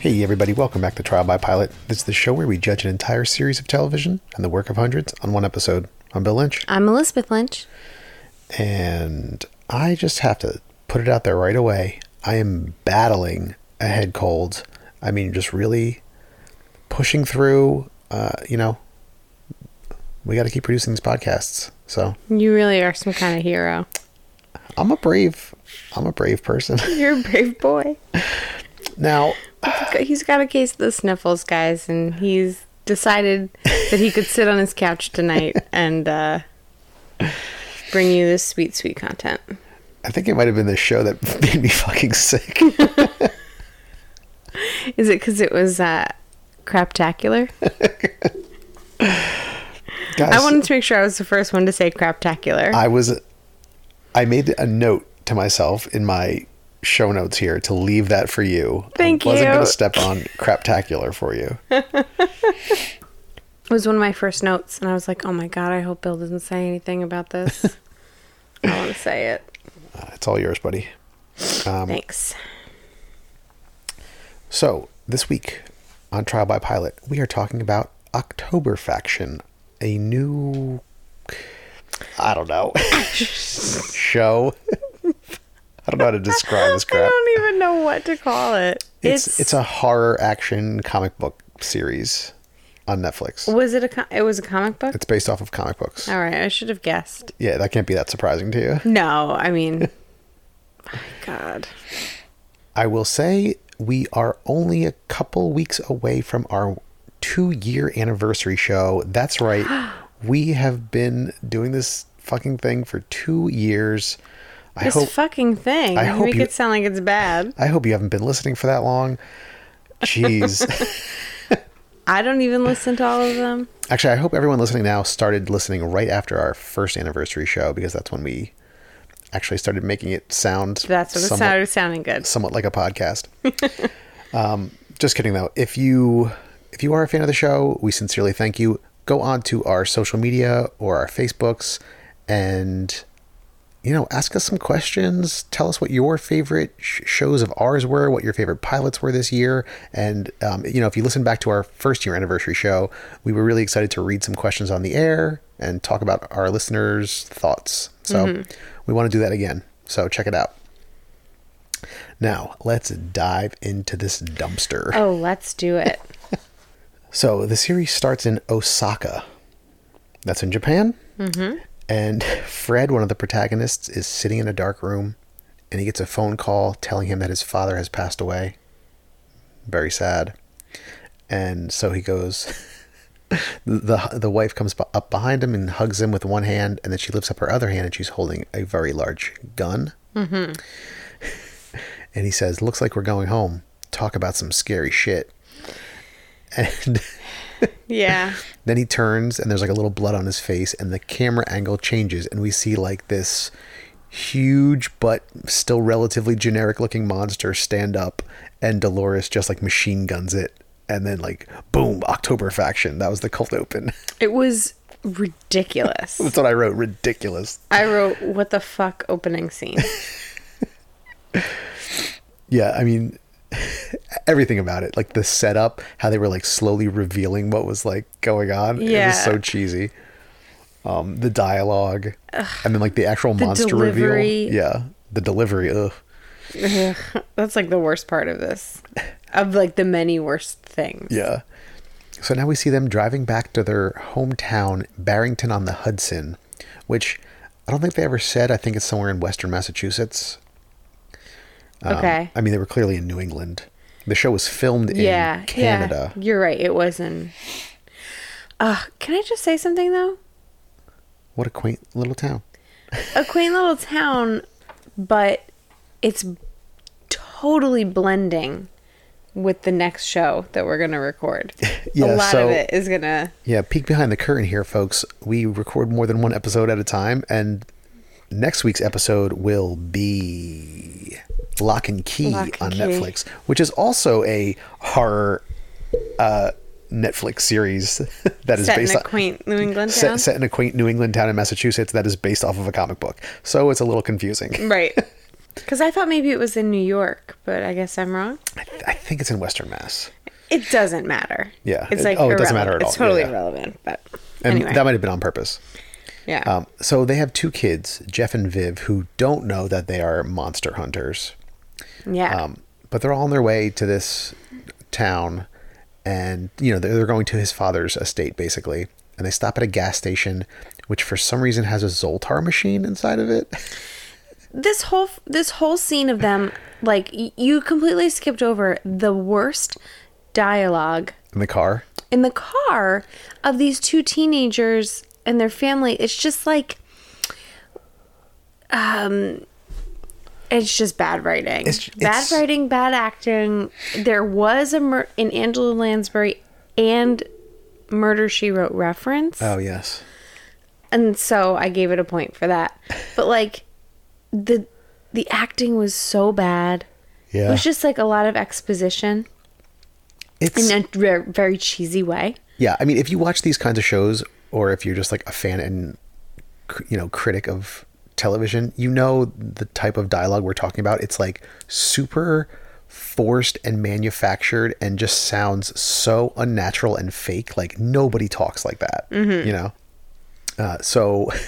Hey, everybody, welcome back to Trial by Pilot. This is the show where we judge an entire series of television and the work of hundreds on one episode. I'm Bill Lynch, I'm Elizabeth Lynch. and I just have to put it out there right away. I am battling a head cold. I mean, just really pushing through. Uh, you know, we got to keep producing these podcasts. So You really are some kind of hero. I'm a brave, I'm a brave person. You're a brave boy. now, He's got a case of the sniffles, guys, and he's decided that he could sit on his couch tonight and uh, bring you this sweet, sweet content. I think it might have been the show that made me fucking sick. Is it because it was uh, craptacular? Guys, I wanted to make sure I was the first one to say craptacular. I was I made a note to myself in my show notes here to leave that for you. Thank I wasn't you. going to step on craptacular for you. It was one of my first notes, and I was like, oh my god, I hope Bill doesn't say anything about this. I want to say it. Uh, it's all yours, buddy. Um, Thanks. So, this week on Trial by Pilot, we are talking about October Faction, a new I don't know show. I don't know how to describe this crap. I don't even know what to call it. It's it's a horror action comic book series on Netflix. Was it a? co- It was a comic book. It's based off of comic books. All right, I should have guessed. Yeah, that can't be that surprising to you. No, I mean, my God. I will say we are only a couple weeks away from our two year anniversary show. That's right. we have been doing this fucking thing for two years. I This hope fucking thing. I hope make you- it sound like it's bad. I hope you haven't been listening for that long. Jeez. I don't even listen to all of them. Actually, I hope everyone listening now started listening right after our first anniversary show because that's when we actually started making it sound That's what it somewhat- sounded sounding good. somewhat like a podcast. um, just kidding though. If you if you are a fan of the show, we sincerely thank you. Go on to our social media or our Facebooks and you know ask us some questions. Tell us what your favorite sh- shows of ours were, what your favorite pilots were this year, and um, you know if you listen back to our first year anniversary show, we were really excited to read some questions on the air and talk about our listeners' thoughts. So we want to do that again. So check it out. Now, let's dive into this dumpster. Oh, let's do it. So, the series starts in Osaka. That's in Japan. Mm-hmm. And Fred, one of the protagonists, is sitting in a dark room and he gets a phone call telling him that his father has passed away. Very sad. And so he goes. the The wife comes up behind him and hugs him with one hand, and then she lifts up her other hand and she's holding a very large gun. Mm-hmm. and he says, "Looks like we're going home. Talk about some scary shit." And Yeah. then he turns, and there's like a little blood on his face, and the camera angle changes, and we see like this huge but still relatively generic-looking monster stand up, and Dolores just like machine guns it, and then like boom, October faction. That was the cold open. It was ridiculous. That's what I wrote. Ridiculous. I wrote, what the fuck opening scene? Yeah, I mean, everything about it, like the setup, how they were like slowly revealing what was like going on. It was so cheesy. Um, the dialogue, and then like the actual The monster delivery. reveal. Yeah, the delivery. Ugh. Ugh, That's like the worst part of this. Of like the many worst things. Yeah. So now we see them driving back to their hometown, Barrington on the Hudson, which I don't think they ever said. I think it's somewhere in Western Massachusetts. Um, Okay. I mean, they were clearly in New England. The show was filmed in yeah. Canada. Yeah. You're right. It was in. Uh, can I just say something though? What a quaint little town. a quaint little town, but it's totally blending with the next show that we're gonna record. Yeah, a lot so- of it is gonna. Yeah, peek behind the curtain here, folks. We record more than one episode at a time, and next week's episode will be Locke and Key Lock on Key. Netflix, which is also a horror uh, Netflix series that is Set in based a on quaint New England town. set, set in a quaint New England town in Massachusetts that is based off of a comic book. So it's a little confusing. Right. Because I thought maybe it was in New York, but I guess I'm wrong. I, I think it's in Western Mass. It doesn't matter. Yeah, It's it- like oh, it doesn't irrelevant. matter at It's all. totally Yeah. irrelevant. But And anyway, that might have been on purpose. yeah. Um, so they have two kids, Jeff and Viv, who don't know that they are monster hunters. Yeah. Um, but they're all on their way to this town, and you know they're, they're going to his father's estate basically. And they stop at a gas station, which for some reason has a Zoltar machine inside of it. this whole this whole scene of them, like you completely skipped over the worst dialogue in the car. in the car of these two teenagers and their family. It's just like, um, it's just bad writing. It's- bad it's- writing, bad acting. There was a mur- in Angela Lansbury and Murder She Wrote reference, Oh yes, and so I gave it a point for that. But like, the the acting was so bad. Yeah. It was just like a lot of exposition it's in a ver- very cheesy way. yeah. I mean, if you watch these kinds of shows, or if you're just like a fan and you know critic of television, you know the type of dialogue we're talking about. It's like super forced and manufactured, and just sounds so unnatural and fake. Like nobody talks like that. You know. Uh, so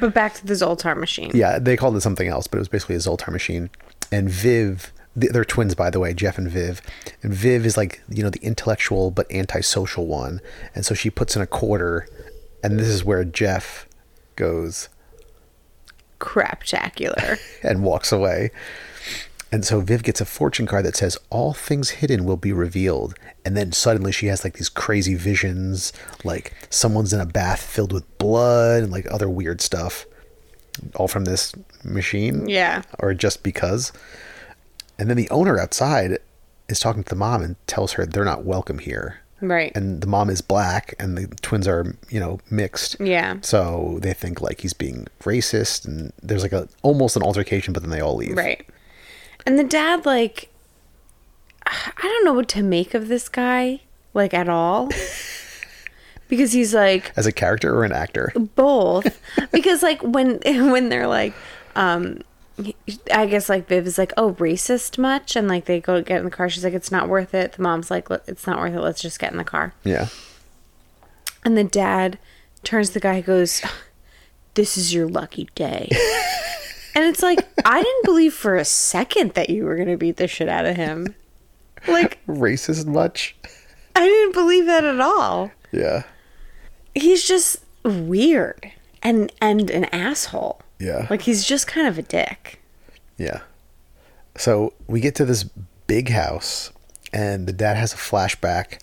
But back to the Zoltar machine. yeah, they called it something else, but it was basically a Zoltar machine. And Viv, they're twins, by the way, Jeff and Viv. And Viv is like, you know, the intellectual but antisocial one. And so she puts in a quarter, and this is where Jeff goes Craptacular. and walks away. And so Viv gets a fortune card that says, All things hidden will be revealed. And then suddenly she has like these crazy visions, like someone's in a bath filled with blood and like other weird stuff, all from this machine. Yeah. Or just because. And then the owner outside is talking to the mom and tells her they're not welcome here. Right. And the mom is black and the twins are, you know, mixed. Yeah. So they think like he's being racist and there's like a almost an altercation, but then they all leave. Right. And the dad, like, I don't know what to make of this guy, like, at all. because he's like, As a character or an actor? both. because, like, when when they're like, um, I guess, like, Viv is like, oh, racist much? And, like, they go get in the car. She's like, it's not worth it. The mom's like, it's not worth it. Let's just get in the car. Yeah. And the dad turns to the guy goes, This is your lucky day. and it's like, I didn't believe for a second that you were going to beat the shit out of him. Like, Racist much? I didn't believe that at all. Yeah. He's just weird and and an asshole. Yeah. Like he's just kind of a dick. Yeah. So we get to this big house, and the dad has a flashback,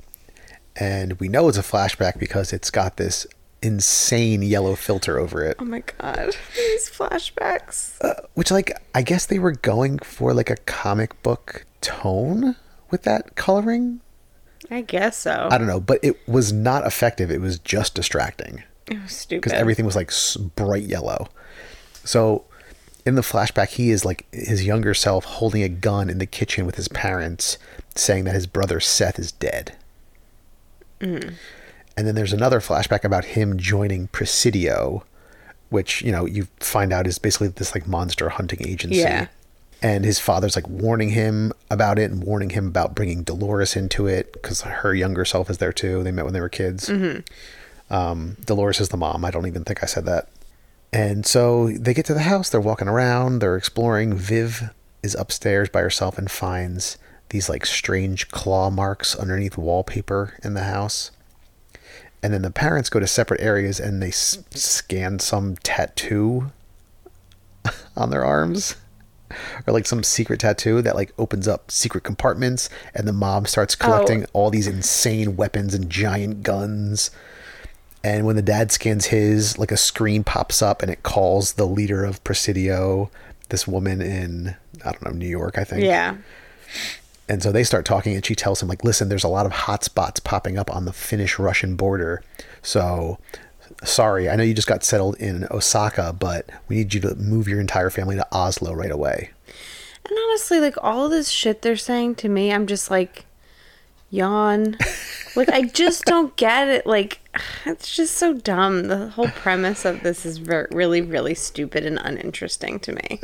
and we know it's a flashback because it's got this insane yellow filter over it. Oh my god. These flashbacks. Uh, which, like, I guess they were going for like a comic book tone with that coloring. I guess so. I don't know, but it was not effective. It was just distracting. it was stupid. because everything was like bright yellow. So in the flashback, he is like his younger self holding a gun in the kitchen with his parents, saying that his brother Seth is dead. And then there's another flashback about him joining Presidio, which you know you find out is basically this like monster hunting agency. Yeah. And his father's like warning him about it and warning him about bringing Dolores into it because her younger self is there too. They met when they were kids. Um, Dolores is the mom. I don't even think I said that. And so they get to the house. They're walking around. They're exploring. Viv is upstairs by herself and finds these like strange claw marks underneath wallpaper in the house. And then the parents go to separate areas and they s- scan some tattoo on their arms or like some secret tattoo that like opens up secret compartments and the mom starts oh. collecting all these insane weapons and giant guns and when the dad scans his like a screen pops up and it calls the leader of presidio this woman in i don't know new york i think yeah. and so they start talking, and she tells him like, "Listen, there's a lot of hot spots popping up on the Finnish-Russian border. So, sorry, I know you just got settled in Osaka, but we need you to move your entire family to Oslo right away." And honestly, like all this shit they're saying to me, I'm just like, yawn. like I just don't get it. Like it's just so dumb. The whole premise of this is ver- really, really stupid and uninteresting to me.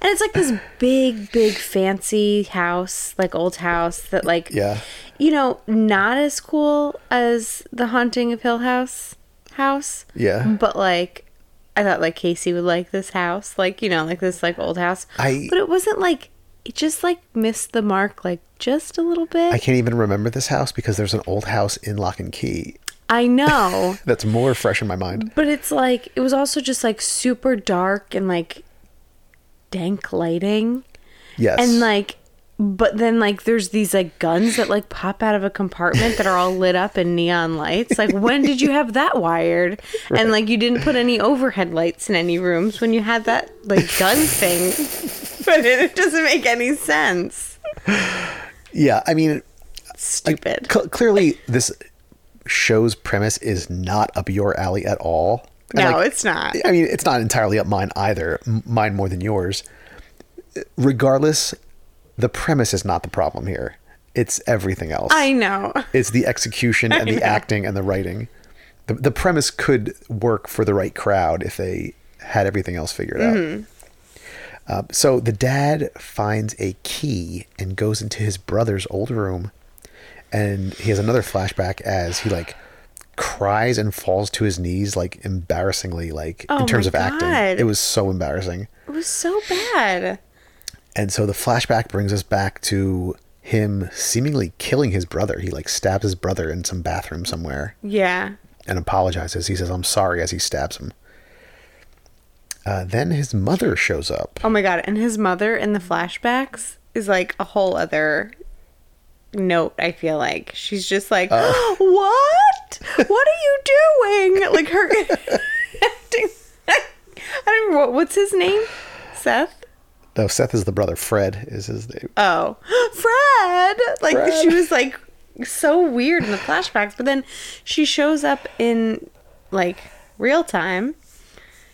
And it's like this big, big, fancy house, like old house that, like, Yeah. you know, not as cool as the Haunting of Hill House house. Yeah. But like, I thought like Casey would like this house, like you know, like this like old house. I- But it wasn't like it just like missed the mark like just a little bit. I can't even remember this house because there's an old house in Locke and Key I know, that's more fresh in my mind. but it's like it was also just like super dark and like dank lighting. Yes. and like but then like there's these like guns that like pop out of a compartment that are all lit up in neon lights like when did you have that wired and like you didn't put any overhead lights in any rooms when you had that like gun thing but it doesn't make any sense yeah, I mean, stupid cl- clearly this show's premise is not up your alley at all. And, no like, it's not I mean, it's not entirely up mine either. M- Mine more than yours. Regardless, the premise is not the problem here. It's everything else. i know It's the execution and the acting and the writing. The, the premise could work for the right crowd if they had everything else figured out. Uh, so the dad finds a key and goes into his brother's old room, and he has another flashback as he like cries and falls to his knees like embarrassingly like Oh in terms of acting it was so embarrassing it was so bad and so the flashback brings us back to him seemingly killing his brother he like stabs his brother in some bathroom somewhere yeah and apologizes. He says, I'm sorry as he stabs him. Uh, then his mother shows up. oh my god and his mother in the flashbacks is like a whole other note i feel like she's just like Uh. what what are you doing like her acting i don't know what, what's his name seth No, Seth is the brother. Fred is his name. oh fred like Fred. she was like so weird in the flashbacks but then she shows up in like real time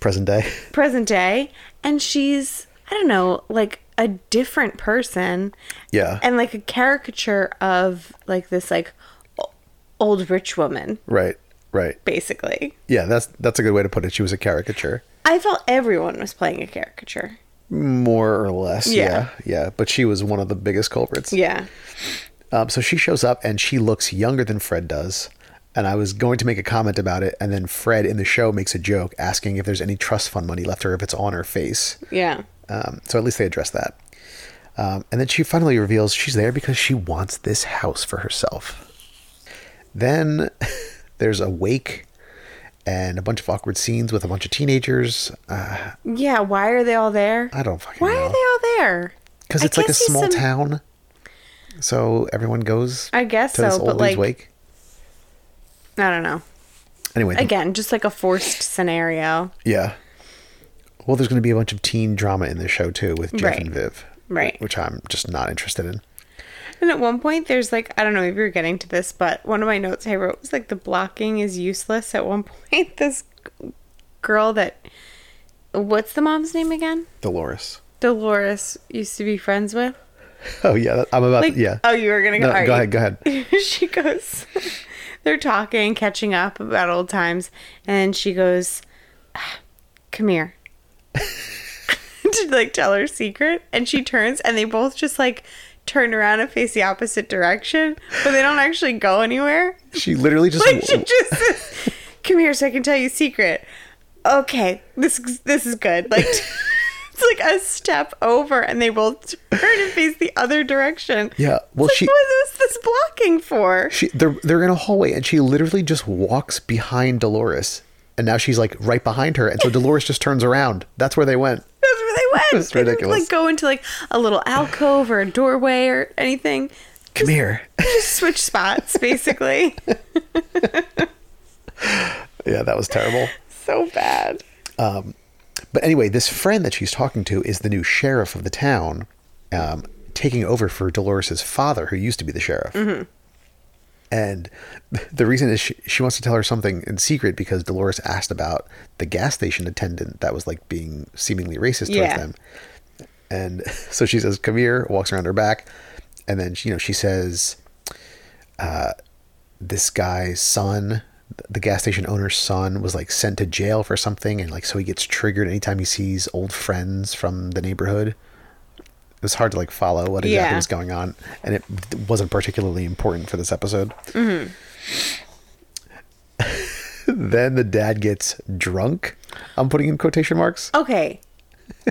Present day. present day and she's i don't know like a different person Yeah. and like a caricature of like this like old rich woman right. Right. basically Yeah, that's that's a good way to put it. She was a caricature. i felt everyone was playing a caricature More or less. Yeah. Yeah. Yeah. But she was one of the biggest culprits. yeah Um, so she shows up and she looks younger than Fred does. And I was going to make a comment about it, and then Fred in the show makes a joke asking if there's any trust fund money left or if it's on her face. yeah Um, so at least they address that. Um, and then she finally reveals she's there because she wants this house for herself. Then there's a wake and a bunch of awkward scenes with a bunch of teenagers. Uh, yeah why are they all there I don't fucking know. why know. are they all there Because it's like a small some- town. So everyone goes I guess to this so, old but, like- wake. i don't know Anyway, the- again just like a forced scenario yeah. Well, there's going to be a bunch of teen drama in this show too with Jeff Right. and Viv. Right. Which I'm just not interested in. And at one point, there's like, I don't know if you're getting to this, but one of my notes I wrote was like, the blocking is useless. At one point, this girl that, what's the mom's name again? Dolores. Dolores used to be friends with. Oh yeah, I'm about Like, yeah. oh, you were going to go. No, go ahead. Go ahead. she goes, they're talking, catching up about old times. And she goes, "Ah, come here. to like tell her secret. And she turns and they both just like turn around and face the opposite direction, but they don't actually go anywhere. She literally just Like she just says, come here so I can tell you a secret. Okay, this this is good. Like it's like a step over and they both turn and face the other direction. Yeah, well, It's like, she- what was this blocking for? she they're they're in a hallway and she literally just walks behind Dolores. And now she's like right behind her, and so Dolores just turns around. That's where they went. That's where they went. It's They didn't, ridiculous. like go into like a little alcove or a doorway or anything. Come here. Just switch spots, basically. Yeah, that was terrible. so bad. But anyway, this friend that she's talking to is the new sheriff of the town, um, taking over for Dolores' father, who used to be the sheriff. And the reason is she, she wants to tell her something in secret because Dolores asked about the gas station attendant that was like being seemingly racist towards Yeah. them. And so she says, "Come here," walks around her back, and then you know she says, uh, "This guy's son, the gas station owner's son, was like sent to jail for something, and like so he gets triggered anytime he sees old friends from the neighborhood." It was hard to like follow what exactly Yeah. was going on, and it wasn't particularly important for this episode. Mm-hmm. then the dad gets drunk. I'm putting in quotation marks. Okay.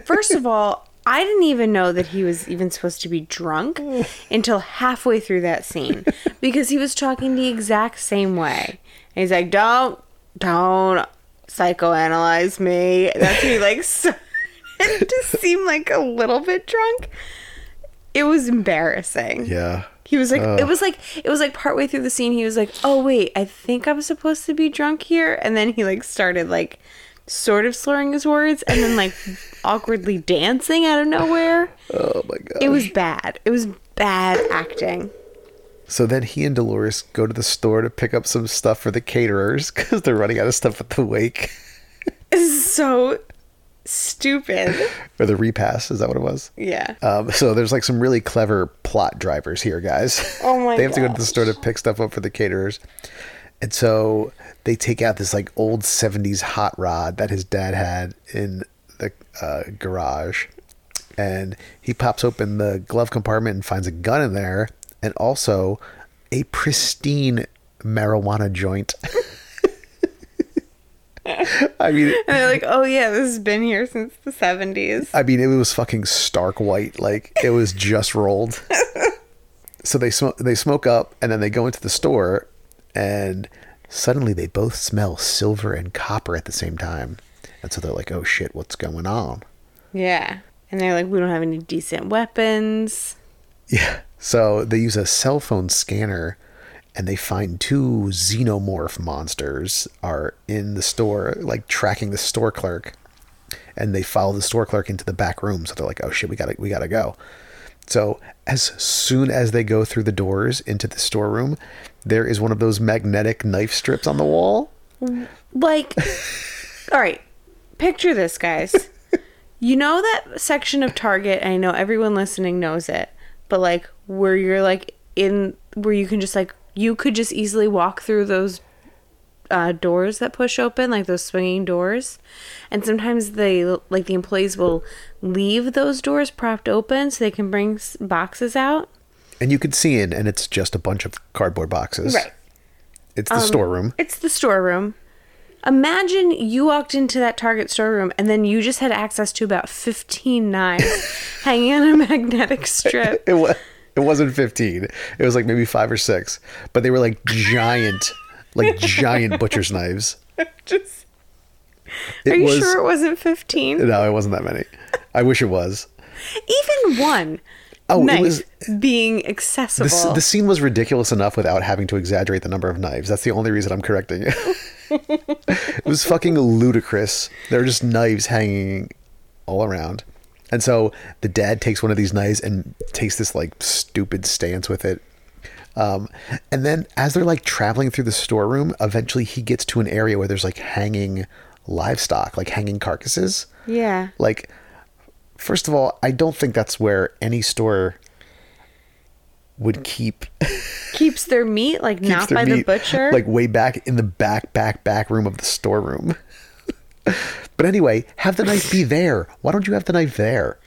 First of all, I didn't even know that he was even supposed to be drunk until halfway through that scene because he was talking the exact same way. And he's like, "Don't, don't psychoanalyze me." That's he like started to seem like a little bit drunk. It was embarrassing. Yeah. He was like, it was like, it was like partway through the scene, he was like, oh wait, I think I'm supposed to be drunk here, and then he like started like, sort of slurring his words, and then like awkwardly dancing out of nowhere. Oh my god. It was bad. It was bad acting. So then he and Dolores go to the store to pick up some stuff for the caterers because they're running out of stuff at the wake so stupid. or the repast. Is that what it was? Yeah. Um, so there's like some really clever plot drivers here, guys. Oh my They have to go to the store to pick stuff up for the caterers, and so they take out this like old '70s hot rod that his dad had in the uh, garage, and he pops open the glove compartment and finds a gun in there, and also a pristine marijuana joint. I mean, And they're like, oh yeah, this has been here since the 70s. I mean, it was fucking stark white. Like it was just rolled. so they smoke. They smoke up, and then they go into the store, and suddenly they both smell silver and copper at the same time. And so they're like, "Oh shit, what's going on?" Yeah. And they're like, we don't have any decent weapons. Yeah. So they use a cell phone scanner, and they find two xenomorph monsters are in the store, like tracking the store clerk. And they follow the store clerk into the back room. So they're like, "Oh shit, we gotta, we gotta go." So as soon as they go through the doors into the storeroom, there is one of those magnetic knife strips on the wall. Like, all right, picture this, guys. You know that section of Target, I know everyone listening knows it, but like where you're like in, where you can just like, you could just easily walk through those uh, doors that push open, like those swinging doors. And sometimes they, like the employees will leave those doors propped open so they can bring s- boxes out. And you can see in, and it's just a bunch of cardboard boxes. Right. Um, It's the storeroom. It's the storeroom. Imagine you walked into that Target storeroom and then you just had access to about 15 knives hanging on a magnetic strip. It was. It wasn't 15. It was like maybe five or six, but they were like giant, like giant butcher's knives. Just, It are you was, sure it wasn't 15? No, it wasn't that many. I wish it was. Even one Oh, it knife was- being accessible. The, the scene was ridiculous enough without having to exaggerate the number of knives. That's the only reason I'm correcting you. it was fucking ludicrous. There were just knives hanging all around. And so the dad takes one of these knives and takes this like stupid stance with it. Um, and then as they're like traveling through the storeroom, eventually he gets to an area where there's like hanging livestock, like hanging carcasses. yeah. Like, first of all, I don't think that's where any store would keep Keeps their meat, like not by the butcher. like way back in the back, back, back room of the storeroom. But anyway, have the knife be there. Why don't you have the knife there?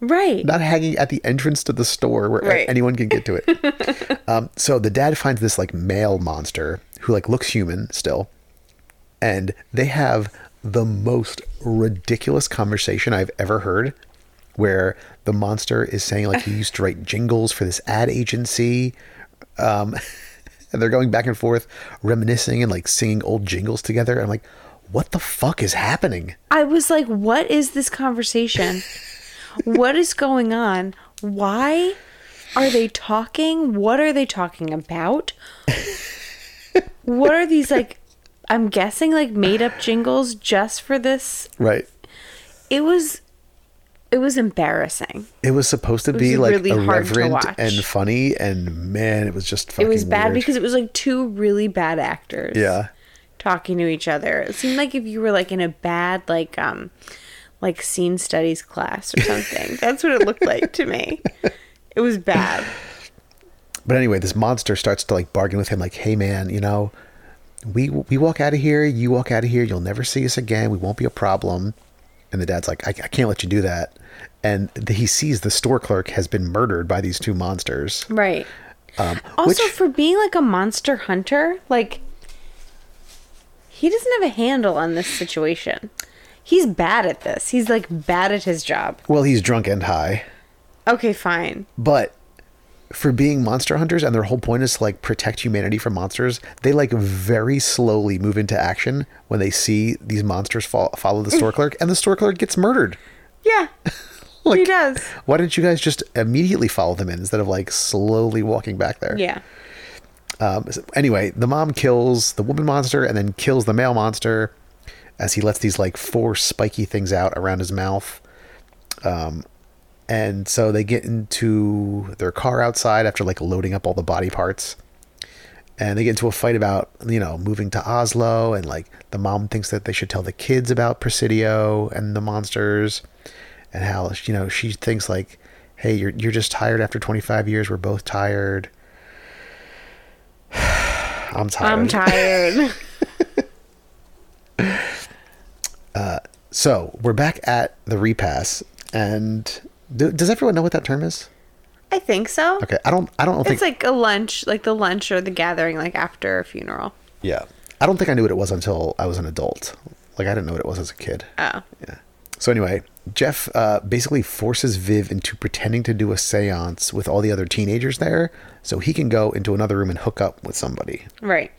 right. Not hanging at the entrance to the store where Right. anyone can get to it. um, so the dad finds this like male monster who like looks human still, and they have the most ridiculous conversation I've ever heard. Where the monster is saying like he used to write jingles for this ad agency, um, and they're going back and forth, reminiscing and like singing old jingles together. I'm like, what the fuck is happening? I was like, what is this conversation? what is going on? Why are they talking? What are they talking about? what are these like I'm guessing like made up jingles just for this? Right. It was it was embarrassing. It was supposed to was be like really irreverent and funny, and man, it was just fucking it was bad weird. because it was like two really bad actors. yeah, talking to each other. It seemed like if you were like in a bad like um like scene studies class or something. That's what it looked like to me. It was bad. But anyway, this monster starts to like bargain with him, like, "Hey, man, you know, we we walk out of here, you walk out of here, you'll never see us again. We won't be a problem." And the dad's like, "I, I can't let you do that." And the, he sees the store clerk has been murdered by these two monsters. Right. Um, Also which, for being like a monster hunter, like he doesn't have a handle on this situation. He's bad at this. He's like bad at his job. well, he's drunk and high, Okay, fine. but for being monster hunters and their whole point is to like protect humanity from monsters, they like very slowly move into action when they see these monsters fo- follow the store clerk, and the store clerk gets murdered. Yeah. Like, he does. Why didn't you guys just immediately follow them in instead of like slowly walking back there? Yeah. Um, anyway, the mom kills the woman monster and then kills the male monster as he lets these like four spiky things out around his mouth. Um, and so they get into their car outside after like loading up all the body parts. And they get into a fight about, you know, moving to Oslo. And like the mom thinks that they should tell the kids about Presidio and the monsters. And how, you know, she thinks like, hey, you're, you're just tired after 25 years. We're both tired. I'm tired. I'm tired. Uh, so we're back at the repast, and do, does everyone know what that term is? I think so. Okay, I don't. I don't think. It's like a lunch, like the lunch or the gathering, like after a funeral. yeah, I don't think I knew what it was until I was an adult. Like I didn't know what it was as a kid. Oh. Yeah. So anyway, Jeff uh, basically forces Viv into pretending to do a séance with all the other teenagers there, so he can go into another room and hook up with somebody. Right.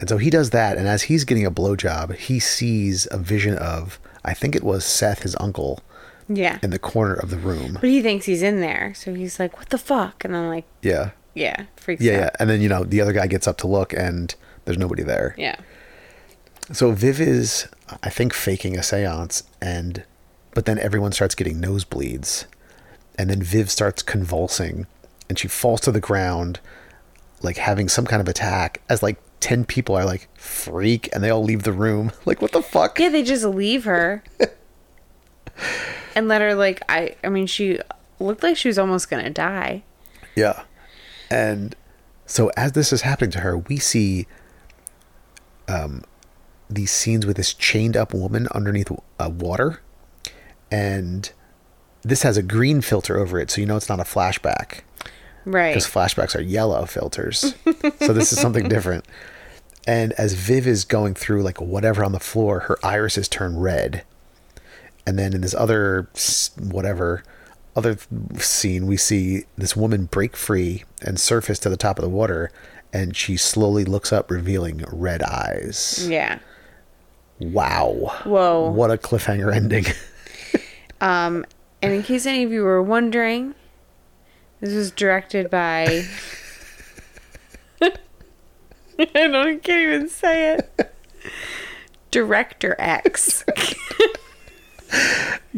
And so he does that, and as he's getting a blowjob, he sees a vision of I think it was Seth, his uncle, Yeah. in the corner of the room. But he thinks he's in there, so he's like, "What the fuck?" And I'm like, Yeah. "Yeah, freaks Yeah, out." yeah. And then, you know, the other guy gets up to look and there's nobody there. Yeah. So Viv is, I think, faking a seance and, but then everyone starts getting nosebleeds. And then Viv starts convulsing and she falls to the ground, like having some kind of attack as like 10 people are like, freak, and they all leave the room. Like, what the fuck? Yeah, they just leave her and let her like I. I mean, she looked like she was almost gonna die. Yeah. And so as this is happening to her, we see um these scenes with this chained up woman underneath uh, water and this has a green filter over it so you know it's not a flashback Right. because flashbacks are yellow filters. so this is something different. And as Viv is going through like whatever on the floor, her irises turn red. And then in this other whatever other scene, we see this woman break free and surface to the top of the water, and she slowly looks up, revealing red eyes. yeah. Wow! Whoa. What a cliffhanger ending. Um, and in case any of you were wondering, this was directed by. I don't I can't even say it. Director X.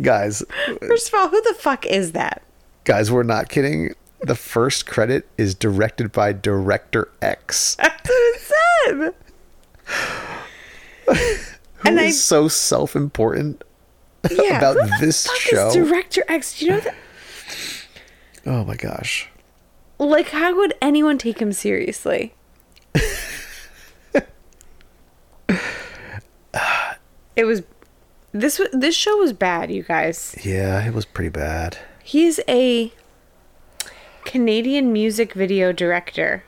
guys, First of all, who the fuck is that? guys, we're not kidding. The first credit is directed by Director X. That's what it said. Who And is I- so self-important Yeah, about this show. Director X. Do you know that? oh my gosh. Like, how would anyone take him seriously? it was this this show was bad, you guys. Yeah, it was pretty bad. He's a Canadian music video director.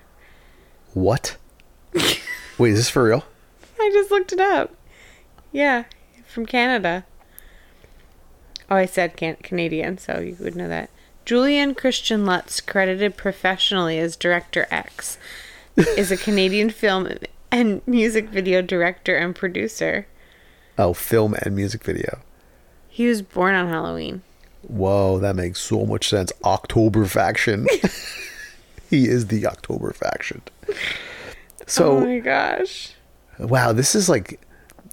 What? Wait, is this for real? I just looked it up. Yeah, from Canada. Oh, I said can- Canadian, so you would know that. Julian Christian Lutz, credited professionally as Director X, is a Canadian film and music video director and producer. Oh, film and music video. He was born on Halloween. Whoa, that makes so much sense. October faction. he is the October faction. So, oh my gosh. wow, this is like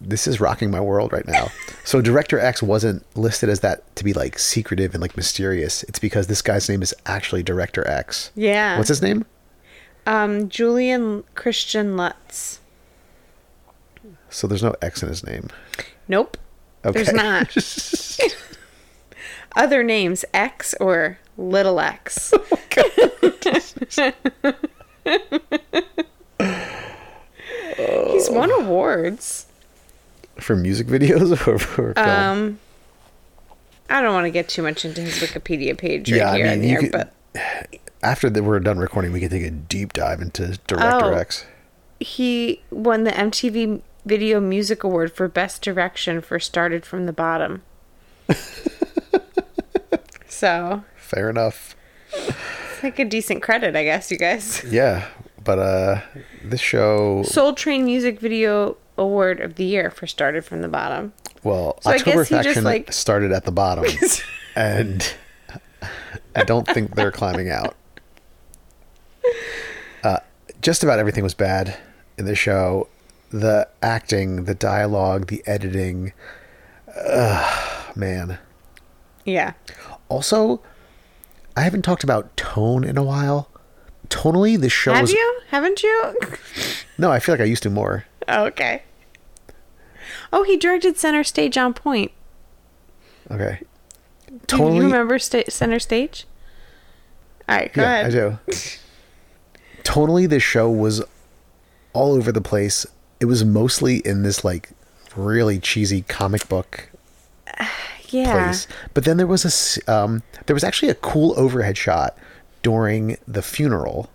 this is rocking my world right now. So Director X wasn't listed as that to be like secretive and like mysterious. It's because this guy's name is actually Director X. Yeah. What's his name? Um, Julian Christian Lutz. So there's no X in his name. Nope. Okay. There's not. Other names, X or Little X. He's won awards. For music videos or for film? Um, I don't want to get too much into his Wikipedia page right Yeah, I here mean, and there, could- but After that we're done recording, we can take a deep dive into Director Oh. X. he won the MTV Video Music Award for Best Direction for Started from the Bottom. so, Fair enough. it's like a decent credit, I guess, you guys. Yeah, but uh, this show, Soul Train Music Video Award of the Year for Started from the Bottom. well, So I October guess he just, Faction like- started at the bottom, and I don't think they're climbing out. Uh, just about everything was bad in the show. The acting, the dialogue, the editing. Ugh, man. Yeah. Also, I haven't talked about tone in a while. Tonally, this show Have was you? Haven't you? no. I feel like I used to more. okay. Oh, he directed Center Stage on Pointe. Okay. Do you remember sta- Center Stage? All right, go yeah, ahead. I do. Tonally, this show was all over the place. It was mostly in this like really cheesy comic book Yeah. place. But then there was a um, there was actually a cool overhead shot during the funeral,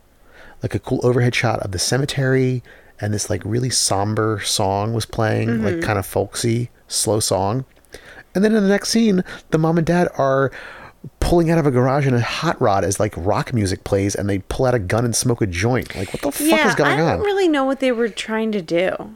like a cool overhead shot of the cemetery, and this like really somber song was playing, Mm-hmm. like kind of folksy, slow song. And then in the next scene, the mom and dad are pulling out of a garage in a hot rod as like rock music plays, and they pull out a gun and smoke a joint. Like what the fuck yeah, is going on? I don't on? really know what they were trying to do.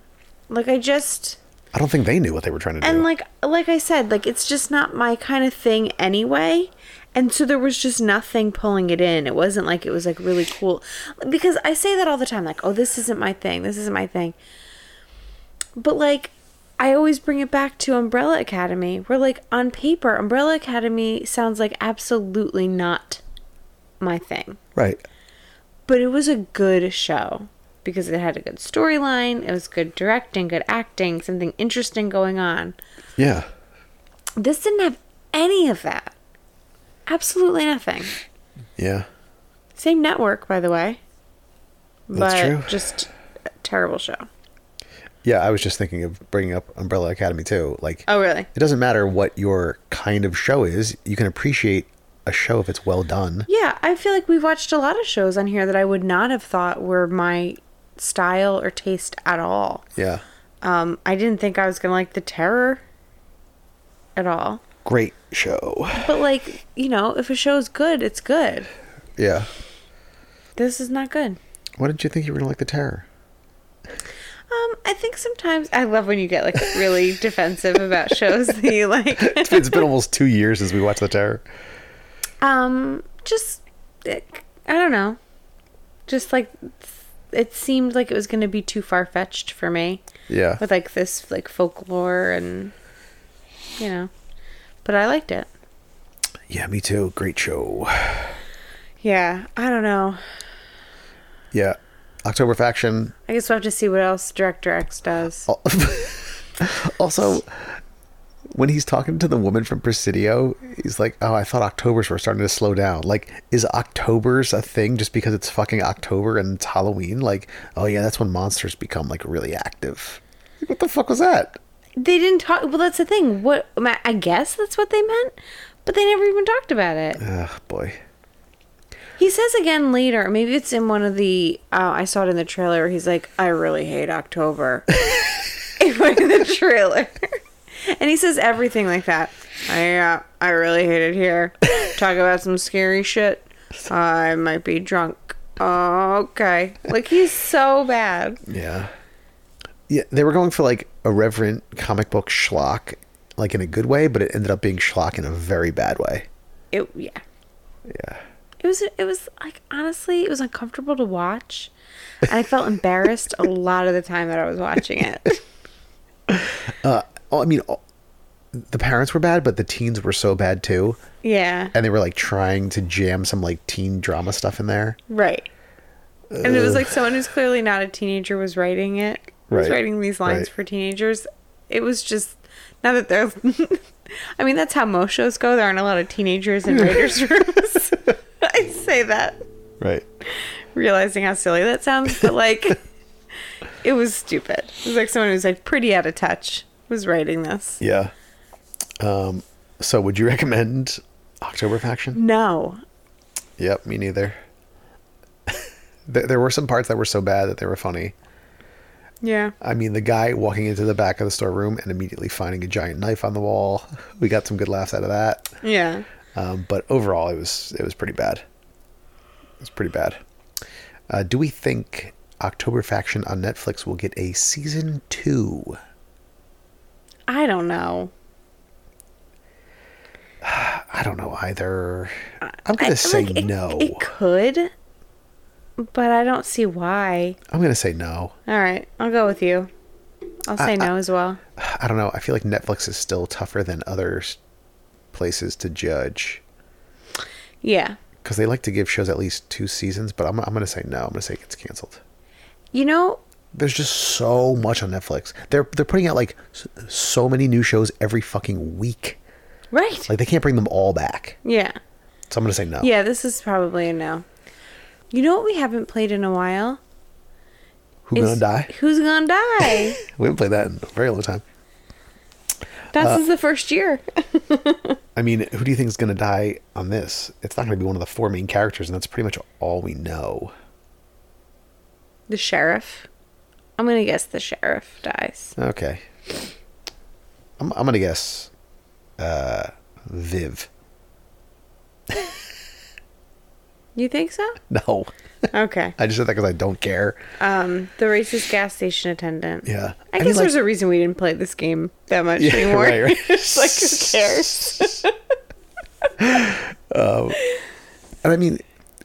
Like I just I don't think they knew what they were trying to do. and like like I said, like it's just not my kind of thing anyway. And so there was just nothing pulling it in. It wasn't like it was like really cool. Because I say that all the time like, "Oh, this isn't my thing. This isn't my thing." But like I always bring it back to Umbrella Academy, where like on paper, Umbrella Academy sounds like absolutely not my thing. right. but it was a good show because it had a good storyline, it was good directing, good acting, something interesting going on. Yeah. This didn't have any of that. Absolutely nothing. Yeah. Same network, by the way. That's but true. just a terrible show. Yeah, I was just thinking of bringing up Umbrella Academy too. Like, Oh, really? it doesn't matter what your kind of show is. You can appreciate a show if it's well done. Yeah, I feel like we've watched a lot of shows on here that I would not have thought were my style or taste at all. Yeah. Um, I didn't think I was gonna like The Terror at all. Great show. But like, you know, if a show is good, it's good. Yeah. This is not good. Why did you think you were gonna like the terror? Um, I think sometimes I love when you get like really defensive about shows that you like. It's been, it's been almost two years since we watched the terror. um, just I don't know. Just like it seemed like it was going to be too far fetched for me Yeah. with like this like folklore and you know. But I liked it. Yeah, me too. Great show. Yeah, I don't know. Yeah. October Faction. I guess we'll have to see what else Director X does. Also, when he's talking to the woman from Presidio, he's like, "Oh, I thought October's were starting to slow down. Like, is October's a thing just because it's fucking October and it's Halloween? Like, oh yeah, that's when monsters become like really active. Like, what the fuck was that? They didn't talk. Well, that's the thing. What I guess that's what they meant, but they never even talked about it. Ugh, boy. He says again later, maybe it's in one of the. Uh, I saw it in the trailer. He's like, "I really hate October." in one of the trailer, and he says everything like that. I uh, I really hate it here. Talk about some scary shit. I might be drunk. Oh, okay. Like he's so bad. Yeah. Yeah, they were going for like irreverent comic book schlock, like in a good way, but it ended up being schlock in a very bad way. It yeah. Yeah. It was it was like honestly, it was uncomfortable to watch. And I felt embarrassed a lot of the time that I was watching it. Oh, I mean, uh, the parents were bad, but the teens were so bad too, Yeah. and they were like trying to jam some like teen drama stuff in there. Right. And it was like someone who's clearly not a teenager was writing it. Was Right. writing these lines Right. for teenagers. It was just now that they're I mean that's how most shows go. There aren't a lot of teenagers in writers' rooms. I say that Right. realizing how silly that sounds, but like it was stupid. It was like someone who's like pretty out of touch was writing this. Yeah. Um. So, would you recommend October Faction? No. Yep, me neither. there, there were some parts that were so bad that they were funny. Yeah. I mean, the guy walking into the back of the storeroom and immediately finding a giant knife on the wall. We got some good laughs out of that. Yeah. Um, but overall, it was it was pretty bad. It was pretty bad. Uh, do we think October Faction on Netflix will get a season two? I don't know. I don't know either. I'm gonna say like, it- no. It could, but I don't see why. I'm gonna say no. All right, I'll go with you. I'll say no as well. I don't know. I feel like Netflix is still tougher than other places to judge Yeah. because they like to give shows at least two seasons. But I'm I'm gonna say no. I'm gonna say it gets canceled. You know, There's just so much on Netflix. They're they're putting out like so many new shows every fucking week. right? Like they can't bring them all back. yeah. So I'm gonna say no. Yeah, this is probably a no. You know what we haven't played in a while? Who Is gonna die? Who's gonna die? We haven't played that in a very long time. This Uh, is the first year. I mean, who do you think is gonna die on this? It's not gonna be one of the four main characters, and that's pretty much all we know. the sheriff. I'm gonna guess the sheriff dies. Okay. I'm I'm gonna guess uh Viv. You think so? No. Okay. I just said that because I don't care. Um, the racist gas station attendant. Yeah. I, I guess mean, like- there's a reason we didn't play this game that much Yeah, anymore. right, right. it's like who cares? And I mean,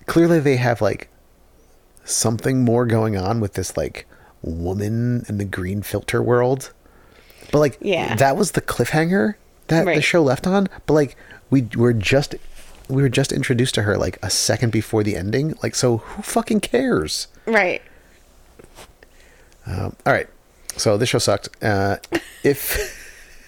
clearly they have like something more going on with this like woman in the green filter world. But like Yeah. that was the cliffhanger that the show left on. But like we were just we were just introduced to her like a second before the ending. Like so who fucking cares? right. Um, all right. So this show sucked. Uh, if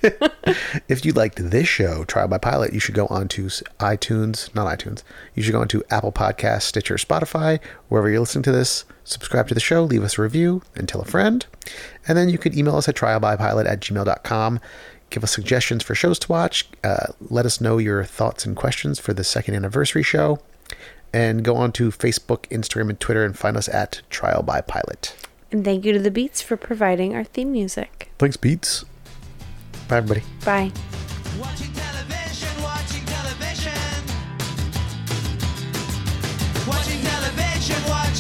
if you liked this show, Trial by Pilot, you should go on to iTunes, not iTunes. You should go onto Apple Podcasts, Stitcher, Spotify, wherever you're listening to this. Subscribe to the show, leave us a review, and tell a friend. And then you could email us at trialbypilot at gmail.com give us suggestions for shows to watch. Uh, let us know your thoughts and questions for the second anniversary show. And go on to Facebook, Instagram, and Twitter and find us at Trial by Pilot. And thank you to the Beats for providing our theme music. Thanks, Beats. Bye, everybody. Bye. Watching television, watching television. Watching television, watching